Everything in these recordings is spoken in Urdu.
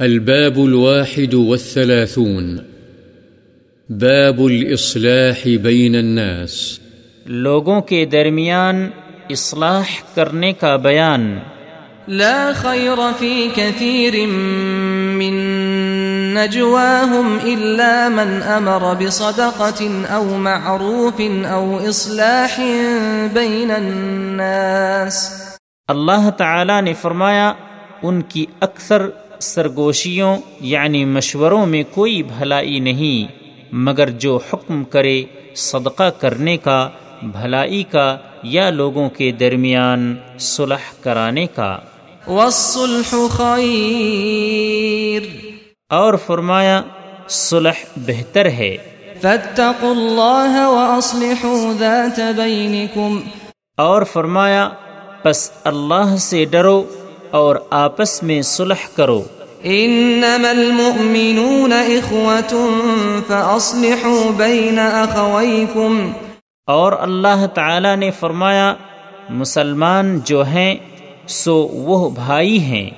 الباب الواحد والثلاثون. باب الإصلاح بين الناس. لوگوں کے درمیان اصلاح کرنے کا بیان. لا خير في كثير من نجواهم إلا من أمر بصدقة أو معروف أو إصلاح بين الناس. اللہ تعالی نے فرمایا ان کی اکثر سرگوشیوں یعنی مشوروں میں کوئی بھلائی نہیں مگر جو حکم کرے صدقہ کرنے کا بھلائی کا یا لوگوں کے درمیان صلح کرانے کا۔ والصلح خير۔ اور فرمایا صلح بہتر ہے۔ فاتقوا الله وأصلحوا ذات بينكم۔ اور فرمایا پس اللہ سے ڈرو۔ اور آپس میں صلح کرو۔ إنما المؤمنون إخوة فأصلحوا بين أخويكم اور اللہ تعالی نے فرمایا مسلمان جو ہیں سو وہ بھائی ہیں۔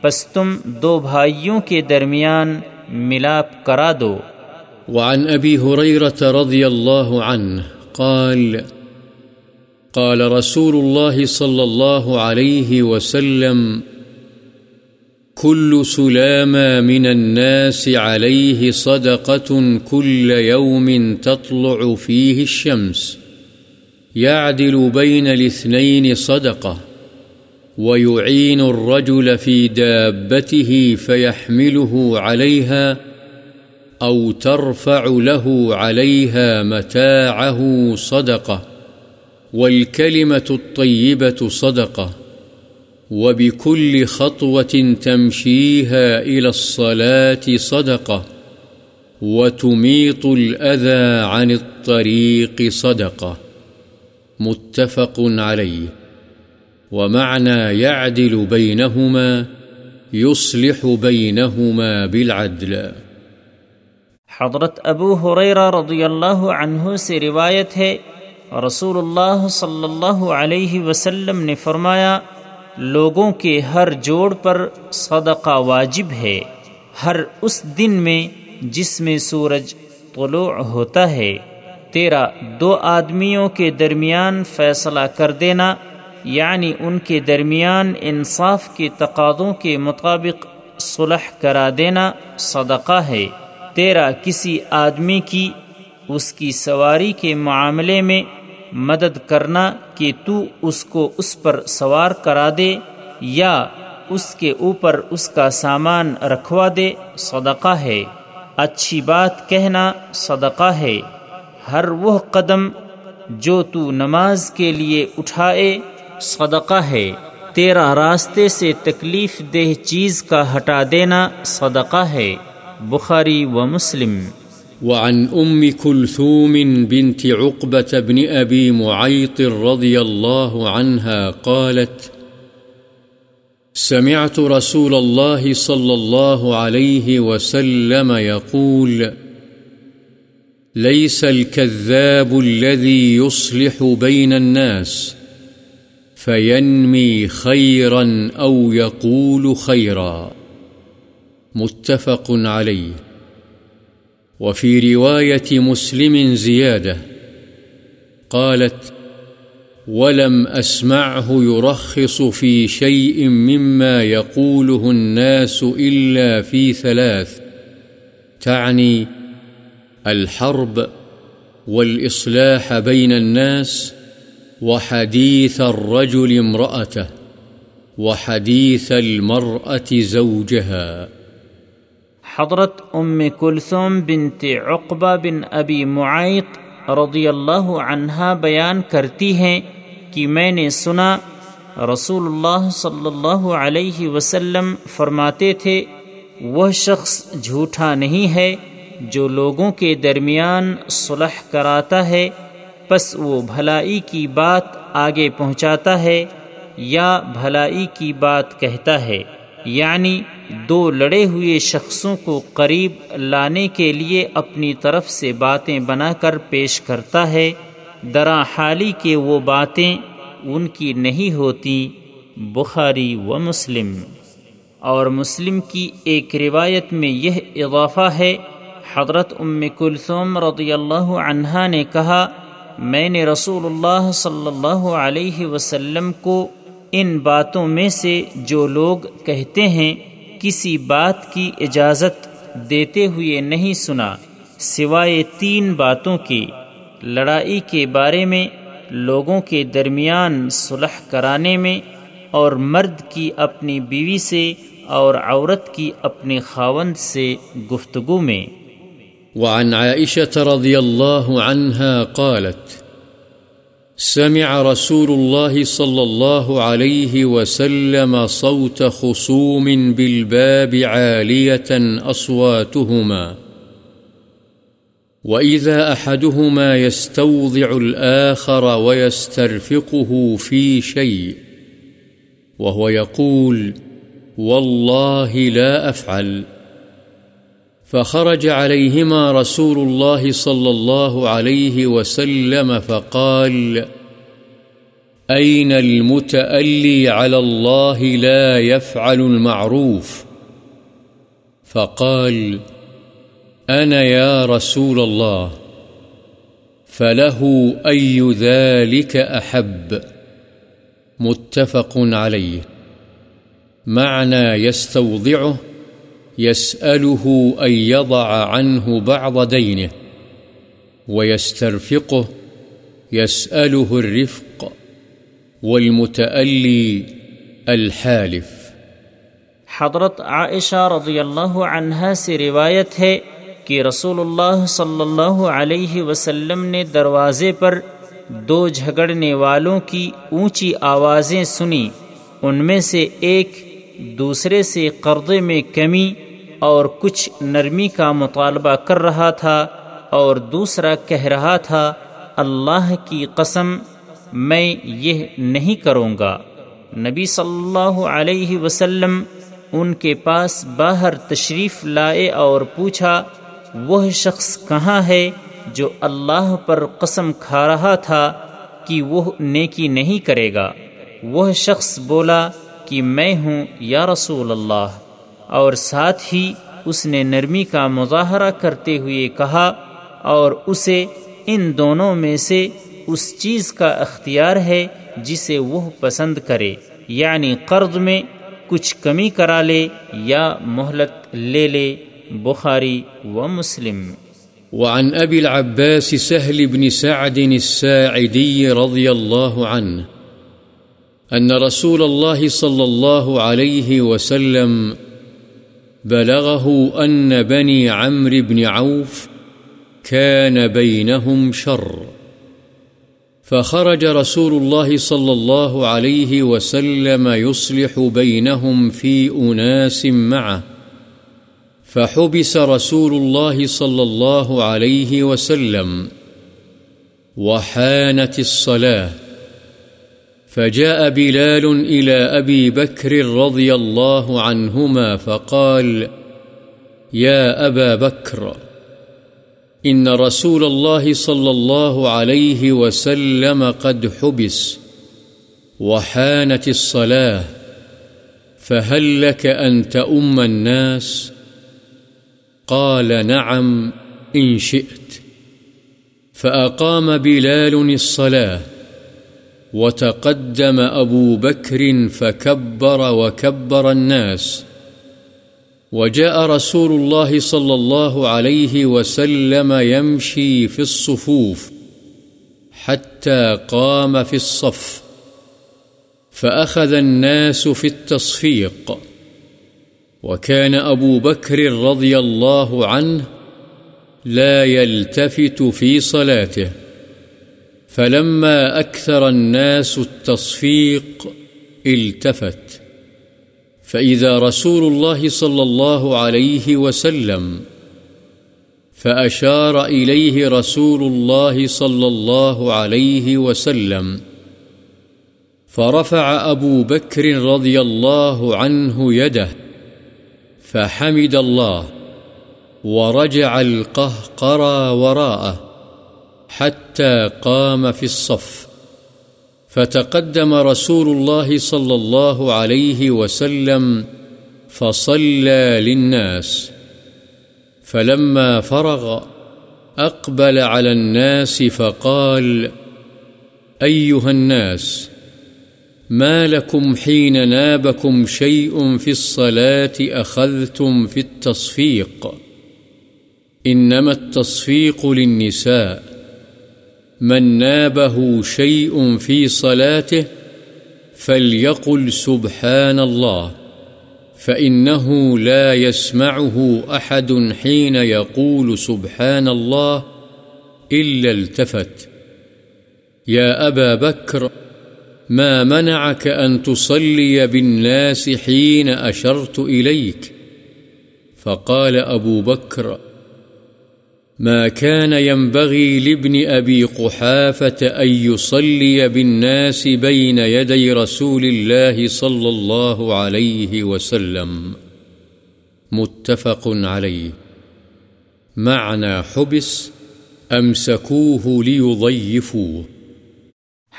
پس تم دو بھائیوں کے درمیان ملاپ کرا دو۔ وعن أبي هريرة رضي الله عنه قال قال رسول الله صلى الله عليه وسلم، كل سلامة من الناس عليه صدقة كل يوم تطلع فيه الشمس، يعدل بين الاثنين صدقة، ويعين الرجل في دابته فيحمله عليها، أو ترفع له عليها متاعه صدقة. والكلمة الطيبة صدقة، وبكل خطوة تمشيها إلى الصلاة صدقة، وتميط الأذى عن الطريق صدقة. متفق عليه. ومعنى يعدل بينهما، يصلح بينهما بالعدل. حضرت ابو حریرہ رضی اللہ عنہ سے روایت ہے رسول اللہ صلی اللہ علیہ وسلم نے فرمایا، لوگوں کے ہر جوڑ پر صدقہ واجب ہے۔ ہر اس دن میں جس میں سورج طلوع ہوتا ہے، تیرا دو آدمیوں کے درمیان فیصلہ کر دینا یعنی ان کے درمیان انصاف کے تقاضوں کے مطابق صلح کرا دینا صدقہ ہے۔ تیرا کسی آدمی کی، اس کی سواری کے معاملے میں مدد کرنا کہ تو اس کو اس پر سوار کرا دے یا اس کے اوپر اس کا سامان رکھوا دے، صدقہ ہے۔ اچھی بات کہنا صدقہ ہے۔ ہر وہ قدم جو تو نماز کے لیے اٹھائے، صدقہ ہے۔ تیرا راستے سے تکلیف دہ چیز کا ہٹا دینا صدقہ ہے۔ بخاری و مسلم۔ وعن أم كلثوم بنت عقبة بن أبي معيط رضي الله عنها قالت، سمعت رسول الله صلى الله عليه وسلم يقول، ليس الكذاب الذي يصلح بين الناس، فينمي خيرا أو يقول خيرا. متفق عليه. وفي رواية مسلم زيادة قالت ولم أسمعه يرخص في شيء مما يقوله الناس إلا في ثلاث، تعني الحرب والإصلاح بين الناس وحديث الرجل امرأته وحديث المرأة زوجها. حضرت ام کلثوم بنت عقبہ بن ابی معیط رضی اللہ عنہا بیان کرتی ہیں کہ میں نے سنا، رسول اللہ صلی اللہ علیہ وسلم فرماتے تھے، وہ شخص جھوٹا نہیں ہے جو لوگوں کے درمیان صلح کراتا ہے، پس وہ بھلائی کی بات آگے پہنچاتا ہے یا بھلائی کی بات کہتا ہے یعنی دو لڑے ہوئے شخصوں کو قریب لانے کے لیے اپنی طرف سے باتیں بنا کر پیش کرتا ہے۔ درا حالی کے وہ باتیں ان کی نہیں ہوتی۔ بخاری و مسلم۔ اور مسلم کی ایک روایت میں یہ اضافہ ہے۔ حضرت ام کلثوم رضی اللہ عنہا نے کہا، میں نے رسول اللہ صلی اللہ علیہ وسلم کو ان باتوں میں سے جو لوگ کہتے ہیں کسی بات کی اجازت دیتے ہوئے نہیں سنا، سوائے تین باتوں کی۔ لڑائی کے بارے میں، لوگوں کے درمیان صلح کرانے میں، اور مرد کی اپنی بیوی سے اور عورت کی اپنے خاوند سے گفتگو میں۔ وعن عائشة رضي الله عنها قالت سمع رسول الله صلى الله عليه وسلم صوت خصوم بالباب عالية أصواتهما. وإذا أحدهما يستوضع الآخر ويسترفقه في شيء، وهو يقول والله لا أفعل. فخرج عليهما رسول الله صلى الله عليه وسلم فقال، أين المتألي على الله لا يفعل المعروف؟ فقال، أنا يا رسول الله، فله أي ذلك أحب؟ متفق عليه. معنى يستوضعه يسأله أن يضع عنه بعض دينه ويسترفقه، يسأله الرفق والمتألي الحالف. حضرت عائشہ رضی اللہ عنہا سے روایت ہے کہ رسول اللہ صلی اللہ علیہ وسلم نے دروازے پر دو جھگڑنے والوں کی اونچی آوازیں سنی ان میں سے ایک دوسرے سے قرضے میں کمی اور کچھ نرمی کا مطالبہ کر رہا تھا اور دوسرا کہہ رہا تھا، اللہ کی قسم، میں یہ نہیں کروں گا۔ نبی صلی اللہ علیہ وسلم ان کے پاس باہر تشریف لائے اور پوچھا، وہ شخص کہاں ہے جو اللہ پر قسم کھا رہا تھا کہ وہ نیکی نہیں کرے گا؟ وہ شخص بولا کہ میں ہوں یا رسول اللہ۔ اور ساتھ ہی اس نے نرمی کا مظاہرہ کرتے ہوئے کہا، اور اسے ان دونوں میں سے اس چیز کا اختیار ہے جسے وہ پسند کرے یعنی قرض میں کچھ کمی کرا لے یا مہلت لے لے، بخاری و مسلم۔ وعن أبي العباس سهل بن سعد الساعدي رضي الله عنه أن رسول الله صلى الله عليه وسلم بلغه أن بني عمرو بن عوف كان بينهم شر. فخرج رسول الله صلى الله عليه وسلم يصلح بينهم في أناس معه. فحبس رسول الله صلى الله عليه وسلم وحانت الصلاة. فجاء بلال إلى أبي بكر رضي الله عنهما فقال، يا أبا بكر، إن رسول الله صلى الله عليه وسلم قد حبس وحانت الصلاة، فهل لك أن تأم الناس؟ قال، نعم، إن شئت فأقام بلال الصلاة وتقدم أبو بكر فكبر وكبر الناس. وجاء رسول الله صلى الله عليه وسلم يمشي في الصفوف حتى قام في الصف، فأخذ الناس في التصفيق. وكان أبو بكر رضي الله عنه لا يلتفت في صلاته. فلما أكثر الناس التصفيق التفت. فإذا رسول الله صلى الله عليه وسلم فأشار إليه رسول الله صلى الله عليه وسلم فرفع أبو بكر رضي الله عنه يده فحمد الله ورجع القهقرى وراءه حتى حتى قام في الصف، فتقدم رسول الله صلى الله عليه وسلم فصلى للناس، فلما فرغ أقبل على الناس فقال أيها الناس، ما لكم حين نابكم شيء في الصلاة أخذتم في التصفيق؟ إنما التصفيق للنساء. من نابه شيء في صلاته فليقل سبحان الله، فإنه لا يسمعه أحد حين يقول سبحان الله إلا التفت. يا أبا بكر، ما منعك أن تصلي بالناس حين أشرت إليك؟ فقال أبو بكر ما كان ينبغي لابن أبي قحافة أن يصلي بالناس بين يدي رسول الله صلى الله عليه وسلم. متفق عليه. معنى حبس أمسكوه ليضيفوه.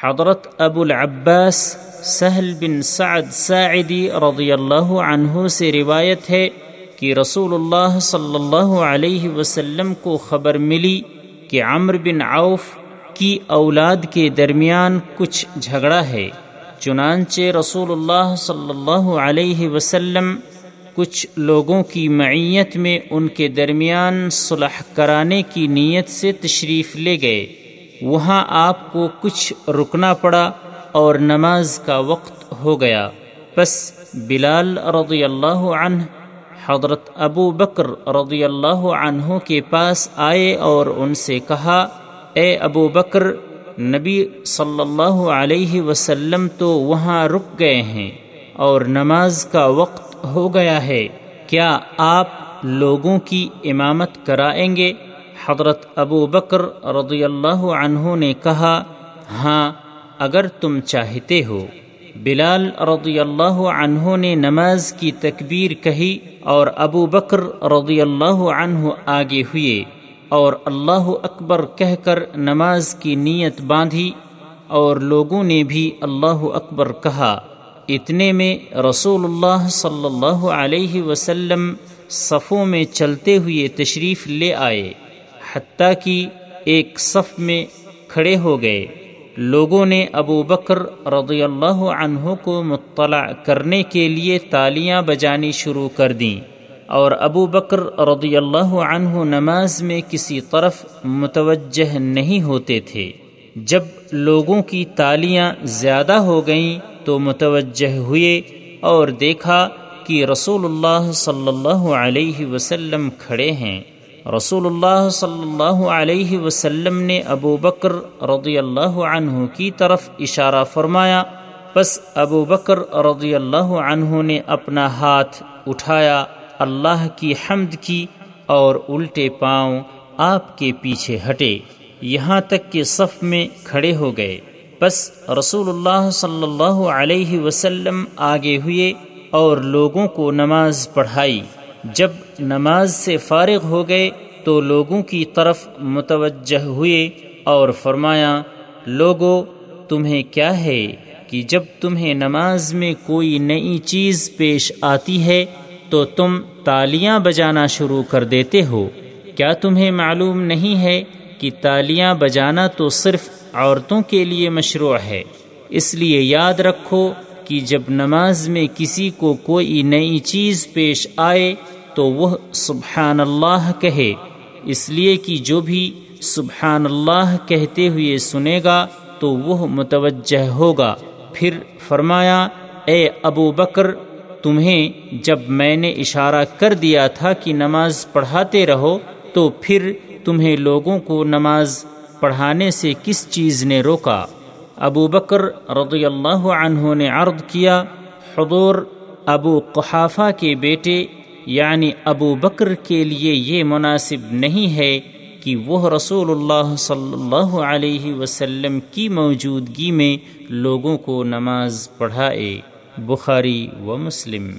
حضرت ابو العباس سہل بن سعد ساعدی رضی اللہ عنہ سے روایت ہے کہ رسول اللہ صلی اللہ علیہ وسلم کو خبر ملی کہ عمر بن عوف کی اولاد کے درمیان کچھ جھگڑا ہے، چنانچہ رسول اللہ صلی اللہ علیہ وسلم کچھ لوگوں کی معیت میں ان کے درمیان صلح کرانے کی نیت سے تشریف لے گئے۔ وہاں آپ کو کچھ رکنا پڑا اور نماز کا وقت ہو گیا۔ بس بلال رضی اللہ عنہ حضرت ابو بکر رضی اللہ عنہ کے پاس آئے اور ان سے کہا، اے ابو بکر، نبی صلی اللہ علیہ وسلم تو وہاں رک گئے ہیں اور نماز کا وقت ہو گیا ہے، کیا آپ لوگوں کی امامت کرائیں گے؟ حضرت ابو بکر رضی اللہ عنہ نے کہا ہاں اگر تم چاہتے ہو۔ بلال رضی اللہ عنہ نے نماز کی تکبیر کہی اور ابو بکر رضی اللہ عنہ آگے ہوئے اور اللہ اکبر کہہ کر نماز کی نیت باندھی اور لوگوں نے بھی اللہ اکبر کہا، اتنے میں رسول اللہ صلی اللہ علیہ وسلم صفوں میں چلتے ہوئے تشریف لے آئے، حتیٰ کہ ایک صف میں کھڑے ہو گئے۔ لوگوں نے ابو بکر رضی اللہ عنہ کو مطلع کرنے کے لیے تالیاں بجانی شروع کر دیں اور ابو بکر رضی اللہ عنہ نماز میں کسی طرف متوجہ نہیں ہوتے تھے۔ جب لوگوں کی تالیاں زیادہ ہو گئیں تو متوجہ ہوئے اور دیکھا کہ رسول اللہ صلی اللہ علیہ وسلم کھڑے ہیں۔ رسول اللہ صلی اللہ علیہ وسلم نے ابو بکر رضی اللہ عنہ کی طرف اشارہ فرمایا بس ابو بکر رضی اللہ عنہ نے اپنا ہاتھ اٹھایا اللہ کی حمد کی اور الٹے پاؤں آپ کے پیچھے ہٹے یہاں تک کہ صف میں کھڑے ہو گئے بس رسول اللہ صلی اللہ علیہ وسلم آگے ہوئے اور لوگوں کو نماز پڑھائی جب نماز سے فارغ ہو گئے تو لوگوں کی طرف متوجہ ہوئے اور فرمایا، لوگو، تمہیں کیا ہے کہ جب تمہیں نماز میں کوئی نئی چیز پیش آتی ہے تو تم تالیاں بجانا شروع کر دیتے ہو۔ کیا تمہیں معلوم نہیں ہے کہ تالیاں بجانا تو صرف عورتوں کے لیے مشروع ہے۔ اس لیے یاد رکھو کہ جب نماز میں کسی کو کوئی نئی چیز پیش آئے تو وہ سبحان اللہ کہے، اس لیے کہ جو بھی سبحان اللہ کہتے ہوئے سنے گا تو وہ متوجہ ہوگا۔ پھر فرمایا، اے ابو بکر، تمہیں جب میں نے اشارہ کر دیا تھا کہ نماز پڑھاتے رہو، تو پھر تمہیں لوگوں کو نماز پڑھانے سے کس چیز نے روکا؟ ابو بکر رضی اللہ عنہ نے عرض کیا، حضور ابو قحافہ کے بیٹے یعنی ابو بکر کے لیے یہ مناسب نہیں ہے کہ وہ رسول اللہ صلی اللہ علیہ وسلم کی موجودگی میں لوگوں کو نماز پڑھائے، بخاری و مسلم۔